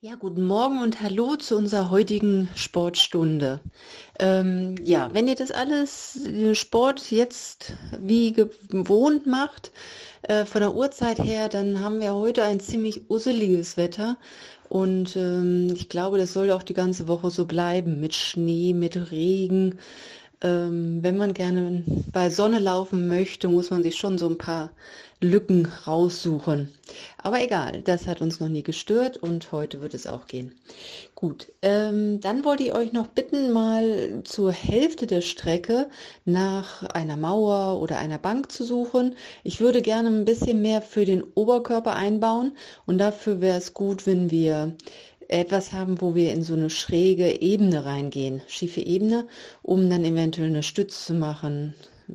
Ja, guten Morgen und hallo zu unserer heutigen Sportstunde. Ähm, ja, wenn ihr das alles, den Sport jetzt wie gewohnt macht, äh, von der Uhrzeit her, dann haben wir heute ein ziemlich usseliges Wetter. Und ähm, ich glaube, das soll auch die ganze Woche so bleiben, mit Schnee, mit Regen. Ähm, wenn man gerne bei Sonne laufen möchte, muss man sich schon so ein paar Lücken raussuchen. Aber egal, das hat uns noch nie gestört und heute wird es auch gehen. Gut, ähm, dann wollte ich euch noch bitten, mal zur Hälfte der Strecke nach einer Mauer oder einer Bank zu suchen. Ich würde gerne ein bisschen mehr für den Oberkörper einbauen und dafür wäre es gut, wenn wir etwas haben, wo wir in so eine schräge Ebene reingehen, schiefe Ebene, um dann eventuell eine Stütze zu machen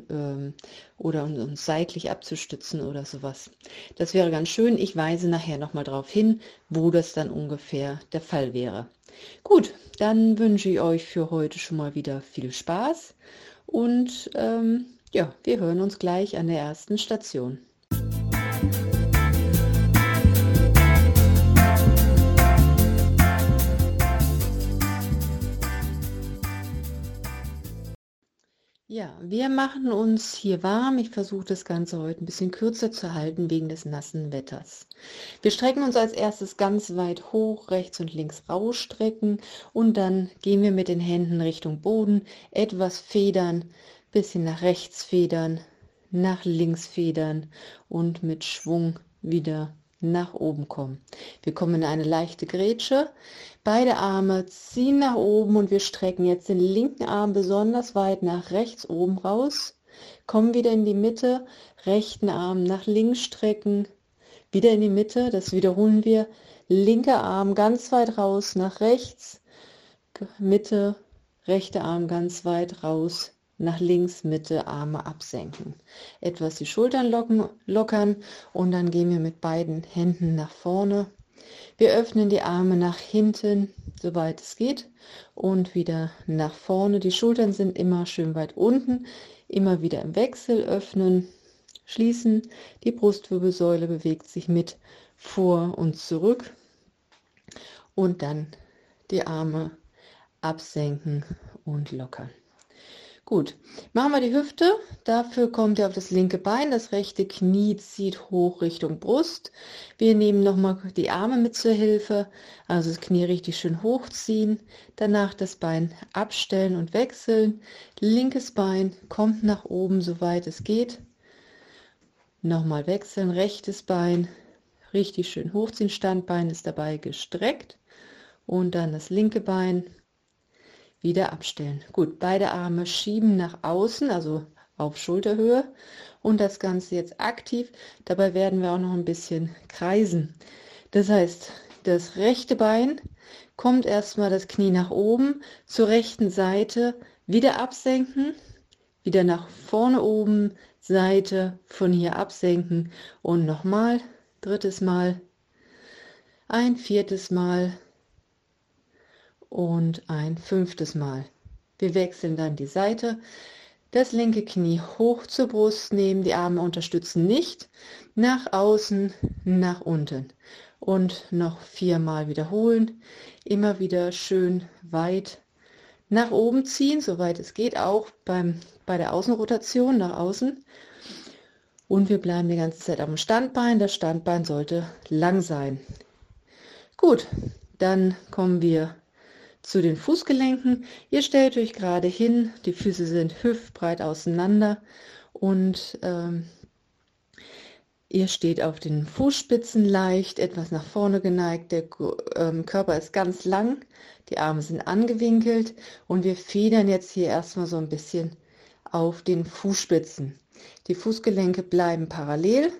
ähm, oder uns seitlich abzustützen oder sowas. Das wäre ganz schön. Ich weise nachher nochmal darauf hin, wo das dann ungefähr der Fall wäre. Gut, dann wünsche ich euch für heute schon mal wieder viel Spaß und ähm, ja, wir hören uns gleich an der ersten Station. Ja, wir machen uns hier warm. Ich versuche das Ganze heute ein bisschen kürzer zu halten wegen des nassen Wetters. Wir strecken uns als erstes ganz weit hoch, rechts und links rausstrecken und dann gehen wir mit den Händen Richtung Boden, etwas federn, bisschen nach rechts federn, nach links federn und mit Schwung wieder nach oben kommen. Wir kommen in eine leichte Grätsche. Beide Arme ziehen nach oben und wir strecken jetzt den linken Arm besonders weit nach rechts oben raus. Kommen wieder in die Mitte, rechten Arm nach links strecken, wieder in die Mitte, das wiederholen wir. Linker Arm ganz weit raus nach rechts, Mitte, rechter Arm ganz weit raus nach links, Mitte, Arme absenken. Etwas die Schultern locken, lockern und dann gehen wir mit beiden Händen nach vorne. Wir öffnen die Arme nach hinten, soweit es geht und wieder nach vorne. Die Schultern sind immer schön weit unten, immer wieder im Wechsel öffnen, schließen. Die Brustwirbelsäule bewegt sich mit vor und zurück und dann die Arme absenken und lockern. Gut, machen wir die Hüfte. Dafür kommt ihr auf das linke Bein, das rechte Knie zieht hoch Richtung Brust. Wir nehmen nochmal die Arme mit zur Hilfe, also das Knie richtig schön hochziehen. Danach das Bein abstellen und wechseln. Linkes Bein kommt nach oben, soweit es geht. Nochmal wechseln, rechtes Bein richtig schön hochziehen. Standbein ist dabei gestreckt. Und dann das linke Bein wieder abstellen. Gut, beide Arme schieben nach außen, also auf Schulterhöhe und das Ganze jetzt aktiv. Dabei werden wir auch noch ein bisschen kreisen. Das heißt, das rechte Bein kommt erstmal das Knie nach oben, zur rechten Seite wieder absenken, wieder nach vorne oben, Seite von hier absenken und nochmal, drittes Mal, ein viertes Mal, und ein fünftes Mal. Wir wechseln dann die Seite. Das linke Knie hoch zur Brust nehmen, die Arme unterstützen nicht, nach außen, nach unten. Und noch viermal wiederholen. Immer wieder schön weit nach oben ziehen, soweit es geht, auch beim, bei der Außenrotation nach außen. Und wir bleiben die ganze Zeit am Standbein. Das Standbein sollte lang sein. Gut, dann kommen wir zu den Fußgelenken. Ihr stellt euch gerade hin, die Füße sind hüftbreit auseinander. Und ähm, ihr steht auf den Fußspitzen leicht, etwas nach vorne geneigt, der ähm, Körper ist ganz lang, die Arme sind angewinkelt. Und wir federn jetzt hier erstmal so ein bisschen auf den Fußspitzen. Die Fußgelenke bleiben parallel.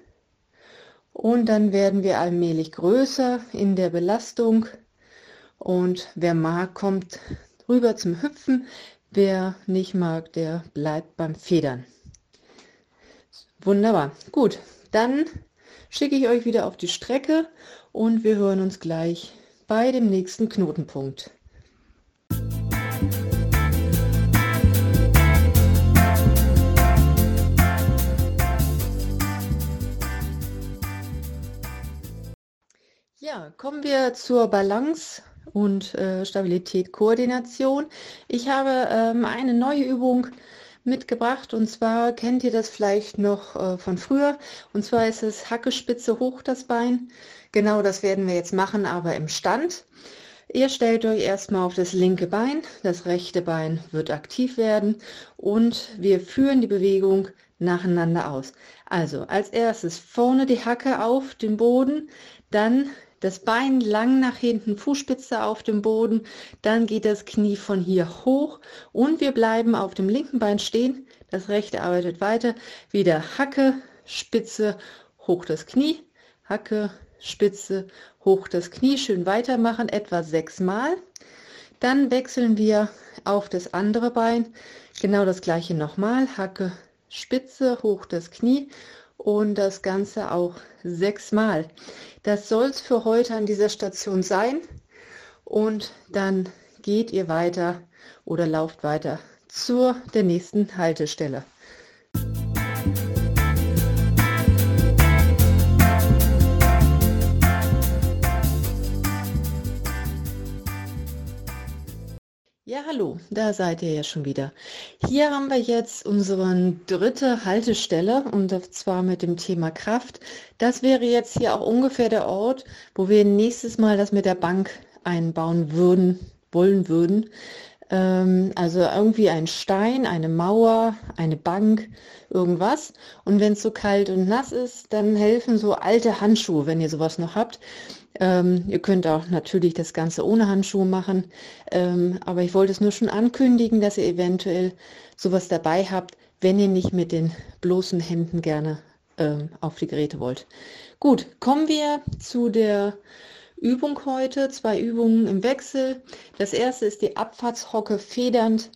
Und dann werden wir allmählich größer in der Belastung und wer mag, kommt rüber zum Hüpfen. Wer nicht mag, der bleibt beim Federn. Wunderbar. Gut, dann schicke ich euch wieder auf die Strecke und wir hören uns gleich bei dem nächsten Knotenpunkt. Ja, kommen wir zur Balance und äh, Stabilität, Koordination. Ich habe ähm, eine neue Übung mitgebracht und zwar kennt ihr das vielleicht noch äh, von früher und zwar ist es Hackespitze hoch das Bein. Genau das werden wir jetzt machen, aber im Stand. Ihr stellt euch erstmal auf das linke Bein, das rechte Bein wird aktiv werden und wir führen die Bewegung nacheinander aus. Also als erstes vorne die Hacke auf den Boden, dann das Bein lang nach hinten, Fußspitze auf dem Boden, dann geht das Knie von hier hoch und wir bleiben auf dem linken Bein stehen. Das rechte arbeitet weiter. Wieder Hacke, Spitze, hoch das Knie, Hacke, Spitze, hoch das Knie. Schön weitermachen, etwa sechsmal. Dann wechseln wir auf das andere Bein. Genau das gleiche nochmal. Hacke, Spitze, hoch das Knie und das Ganze auch sechsmal. Das soll es für heute an dieser Station sein und dann geht ihr weiter oder lauft weiter zur der nächsten Haltestelle. Hallo, da seid ihr ja schon wieder. Hier haben wir jetzt unsere dritte Haltestelle und zwar mit dem Thema Kraft. Das wäre jetzt hier auch ungefähr der Ort, wo wir nächstes Mal das mit der Bank einbauen würden, wollen würden. Ähm, also irgendwie ein Stein, eine Mauer, eine Bank, irgendwas. Und wenn es so kalt und nass ist, dann helfen so alte Handschuhe, wenn ihr sowas noch habt. Ähm, ihr könnt auch natürlich das Ganze ohne Handschuhe machen, ähm, aber ich wollte es nur schon ankündigen, dass ihr eventuell sowas dabei habt, wenn ihr nicht mit den bloßen Händen gerne ähm, auf die Geräte wollt. Gut, kommen wir zu der Übung heute. Zwei Übungen im Wechsel. Das erste ist die Abfahrtshocke federnd.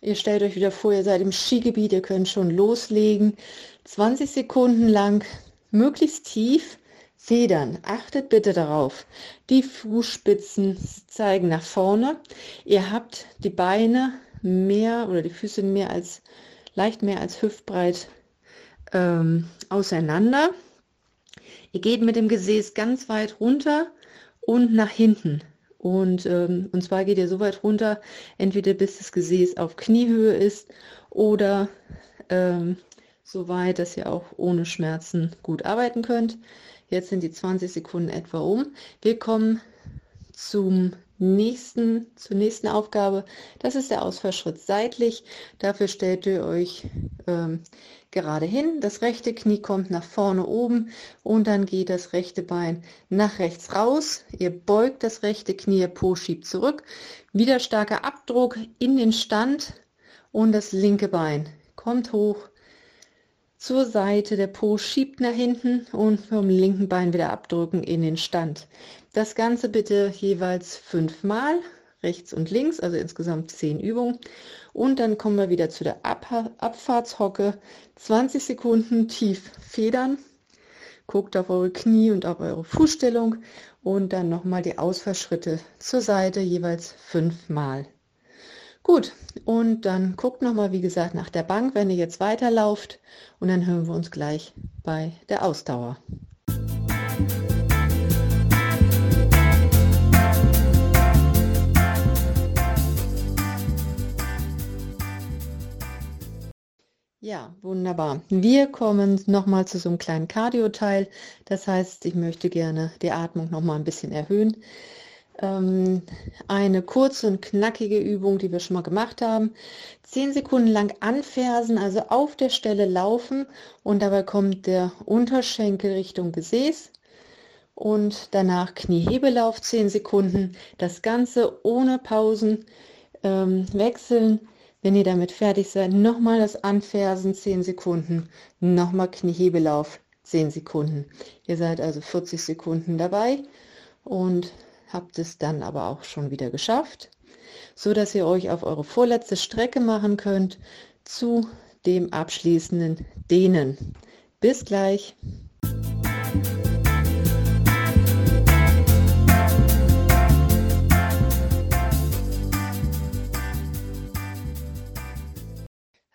Ihr stellt euch wieder vor, ihr seid im Skigebiet, ihr könnt schon loslegen. 20 Sekunden lang, möglichst tief Federn. Achtet bitte darauf. Die Fußspitzen zeigen nach vorne. Ihr habt die Beine mehr oder die Füße mehr als leicht mehr als hüftbreit ähm, auseinander. Ihr geht mit dem Gesäß ganz weit runter und nach hinten. Und, ähm, und zwar geht ihr so weit runter, entweder bis das Gesäß auf Kniehöhe ist oder ähm, so weit, dass ihr auch ohne Schmerzen gut arbeiten könnt. Jetzt sind die 20 Sekunden etwa um. Wir kommen zum nächsten, zur nächsten Aufgabe. Das ist der Ausfallschritt seitlich. Dafür stellt ihr euch ähm, gerade hin. Das rechte Knie kommt nach vorne oben und dann geht das rechte Bein nach rechts raus. Ihr beugt das rechte Knie, Po schiebt zurück. Wieder starker Abdruck in den Stand und das linke Bein kommt hoch zur Seite, der Po schiebt nach hinten und vom linken Bein wieder abdrücken in den Stand. Das Ganze bitte jeweils fünfmal, rechts und links, also insgesamt zehn Übungen. Und dann kommen wir wieder zu der Ab Abfahrtshocke. 20 Sekunden tief federn. Guckt auf eure Knie und auf eure Fußstellung und dann nochmal die Ausfallschritte zur Seite, jeweils fünfmal. Gut, und dann guckt nochmal, wie gesagt, nach der Bank, wenn ihr jetzt weiterlauft. Und dann hören wir uns gleich bei der Ausdauer. Ja, wunderbar. Wir kommen nochmal zu so einem kleinen Cardio-Teil. Das heißt, ich möchte gerne die Atmung nochmal ein bisschen erhöhen ähm, eine kurze und knackige Übung, die wir schon mal gemacht haben. Zehn Sekunden lang anfersen, also auf der Stelle laufen und dabei kommt der Unterschenkel Richtung Gesäß und danach Kniehebelauf 10 Sekunden. Das Ganze ohne Pausen ähm, wechseln. Wenn ihr damit fertig seid, nochmal das Anfersen 10 Sekunden, nochmal Kniehebelauf 10 Sekunden. Ihr seid also 40 Sekunden dabei und habt es dann aber auch schon wieder geschafft, so dass ihr euch auf eure vorletzte Strecke machen könnt zu dem abschließenden Dehnen. Bis gleich.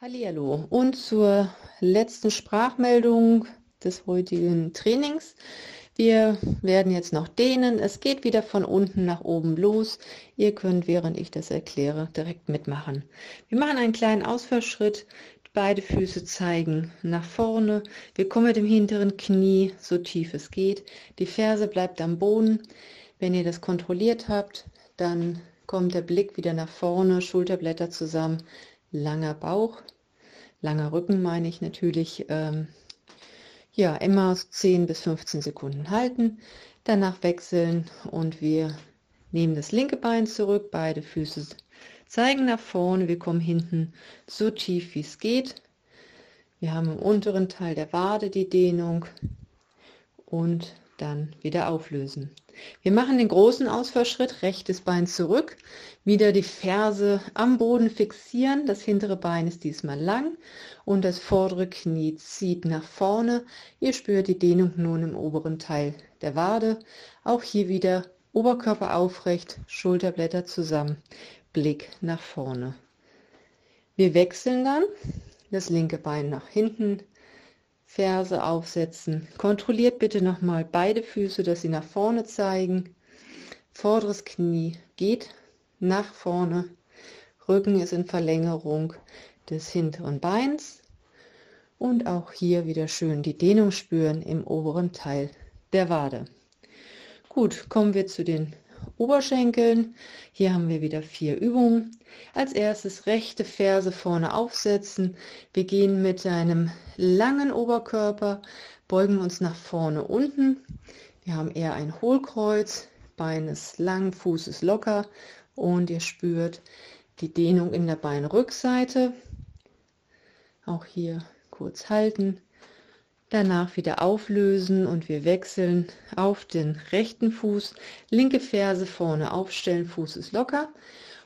Hallihallo und zur letzten Sprachmeldung des heutigen Trainings. Wir werden jetzt noch dehnen. Es geht wieder von unten nach oben los. Ihr könnt, während ich das erkläre, direkt mitmachen. Wir machen einen kleinen Ausfallschritt. Beide Füße zeigen nach vorne. Wir kommen mit dem hinteren Knie so tief es geht. Die Ferse bleibt am Boden. Wenn ihr das kontrolliert habt, dann kommt der Blick wieder nach vorne, Schulterblätter zusammen, langer Bauch, langer Rücken meine ich natürlich. Ähm, ja, immer 10 bis 15 Sekunden halten, danach wechseln und wir nehmen das linke Bein zurück, beide Füße zeigen nach vorne, wir kommen hinten so tief wie es geht. Wir haben im unteren Teil der Wade die Dehnung und dann wieder auflösen. Wir machen den großen Ausfallschritt, rechtes Bein zurück, wieder die Ferse am Boden fixieren, das hintere Bein ist diesmal lang und das vordere Knie zieht nach vorne. Ihr spürt die Dehnung nun im oberen Teil der Wade. Auch hier wieder Oberkörper aufrecht, Schulterblätter zusammen, Blick nach vorne. Wir wechseln dann das linke Bein nach hinten, Ferse aufsetzen. Kontrolliert bitte nochmal beide Füße, dass sie nach vorne zeigen. Vorderes Knie geht nach vorne. Rücken ist in Verlängerung des hinteren Beins. Und auch hier wieder schön die Dehnung spüren im oberen Teil der Wade. Gut, kommen wir zu den Oberschenkeln. Hier haben wir wieder vier Übungen. Als erstes rechte Ferse vorne aufsetzen. Wir gehen mit einem langen Oberkörper, beugen uns nach vorne unten. Wir haben eher ein Hohlkreuz, Bein ist lang, Fuß ist locker und ihr spürt die Dehnung in der Beinrückseite. Auch hier kurz halten Danach wieder auflösen und wir wechseln auf den rechten Fuß. Linke Ferse vorne aufstellen, Fuß ist locker.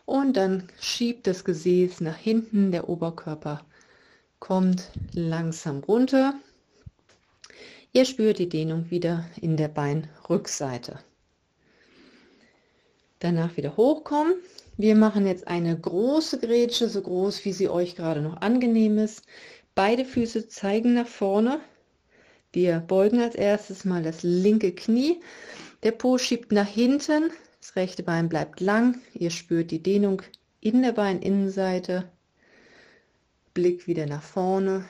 Und dann schiebt das Gesäß nach hinten, der Oberkörper kommt langsam runter. Ihr spürt die Dehnung wieder in der Beinrückseite. Danach wieder hochkommen. Wir machen jetzt eine große Grätsche, so groß wie sie euch gerade noch angenehm ist. Beide Füße zeigen nach vorne, wir beugen als erstes mal das linke Knie. Der Po schiebt nach hinten. Das rechte Bein bleibt lang. Ihr spürt die Dehnung in der Beininnenseite. Blick wieder nach vorne.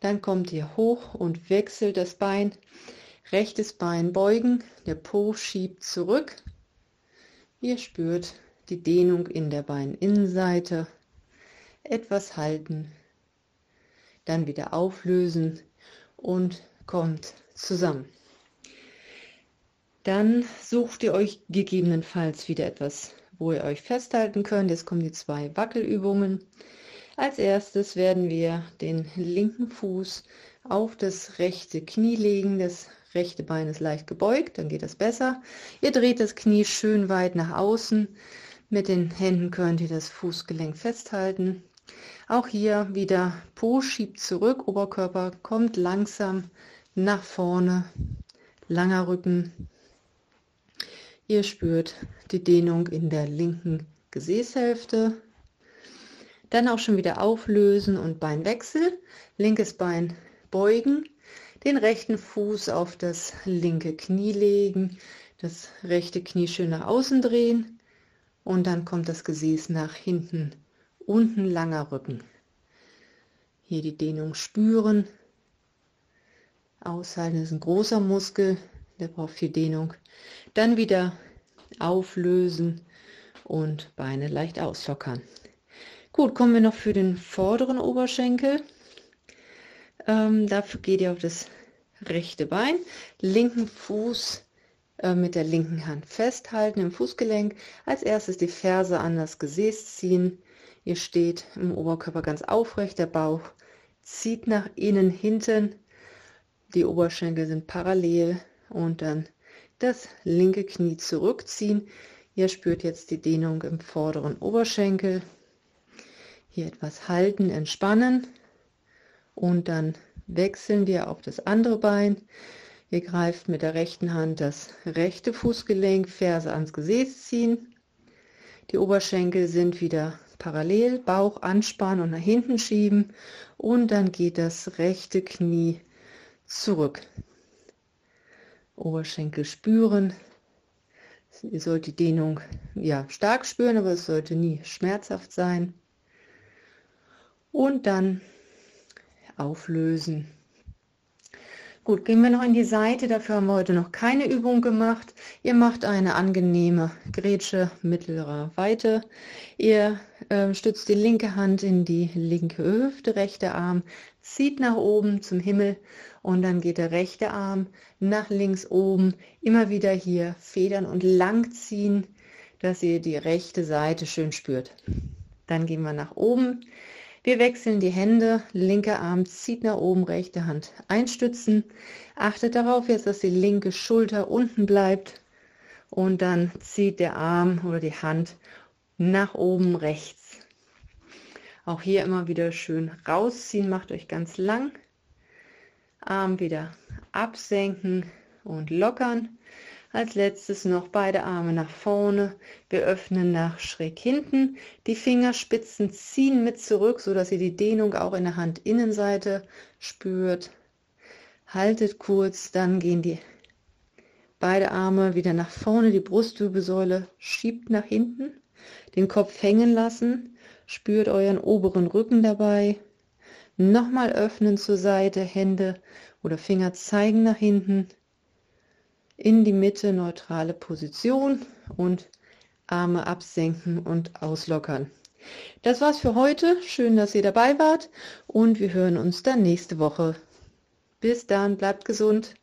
Dann kommt ihr hoch und wechselt das Bein. Rechtes Bein beugen. Der Po schiebt zurück. Ihr spürt die Dehnung in der Beininnenseite. Etwas halten. Dann wieder auflösen und kommt zusammen. Dann sucht ihr euch gegebenenfalls wieder etwas, wo ihr euch festhalten könnt. Jetzt kommen die zwei Wackelübungen. Als erstes werden wir den linken Fuß auf das rechte Knie legen. Das rechte Bein ist leicht gebeugt, dann geht das besser. Ihr dreht das Knie schön weit nach außen. Mit den Händen könnt ihr das Fußgelenk festhalten. Auch hier wieder Po schiebt zurück, Oberkörper kommt langsam nach vorne, langer Rücken. Ihr spürt die Dehnung in der linken Gesäßhälfte. Dann auch schon wieder auflösen und Beinwechsel. Linkes Bein beugen, den rechten Fuß auf das linke Knie legen, das rechte Knie schön nach außen drehen und dann kommt das Gesäß nach hinten unten langer Rücken. Hier die Dehnung spüren. Aushalten ist ein großer Muskel, der braucht viel Dehnung. Dann wieder auflösen und Beine leicht auslockern. Gut, kommen wir noch für den vorderen Oberschenkel. Ähm, dafür geht ihr auf das rechte Bein, linken Fuß äh, mit der linken Hand festhalten im Fußgelenk. Als erstes die Ferse an das Gesäß ziehen, Ihr steht im Oberkörper ganz aufrecht, der Bauch zieht nach innen hinten, die Oberschenkel sind parallel und dann das linke Knie zurückziehen. Ihr spürt jetzt die Dehnung im vorderen Oberschenkel. Hier etwas halten, entspannen und dann wechseln wir auf das andere Bein. Ihr greift mit der rechten Hand das rechte Fußgelenk, Ferse ans Gesäß ziehen. Die Oberschenkel sind wieder parallel, Bauch anspannen und nach hinten schieben und dann geht das rechte Knie zurück. Oberschenkel spüren. Ihr sollt die Dehnung ja stark spüren, aber es sollte nie schmerzhaft sein. Und dann auflösen. Gut, gehen wir noch in die Seite. Dafür haben wir heute noch keine Übung gemacht. Ihr macht eine angenehme Grätsche mittlerer Weite. Ihr äh, stützt die linke Hand in die linke Hüfte, rechter Arm zieht nach oben zum Himmel und dann geht der rechte Arm nach links oben. Immer wieder hier federn und lang ziehen, dass ihr die rechte Seite schön spürt. Dann gehen wir nach oben wir wechseln die Hände, linker Arm zieht nach oben, rechte Hand einstützen. Achtet darauf jetzt, dass die linke Schulter unten bleibt und dann zieht der Arm oder die Hand nach oben rechts. Auch hier immer wieder schön rausziehen, macht euch ganz lang. Arm wieder absenken und lockern. Als letztes noch beide Arme nach vorne. Wir öffnen nach schräg hinten. Die Fingerspitzen ziehen mit zurück, so dass ihr die Dehnung auch in der Handinnenseite spürt. Haltet kurz, dann gehen die beide Arme wieder nach vorne. Die Brustwirbelsäule schiebt nach hinten. Den Kopf hängen lassen. Spürt euren oberen Rücken dabei. Nochmal öffnen zur Seite, Hände oder Finger zeigen nach hinten in die Mitte, neutrale Position und Arme absenken und auslockern. Das war's für heute. Schön, dass ihr dabei wart und wir hören uns dann nächste Woche. Bis dann, bleibt gesund.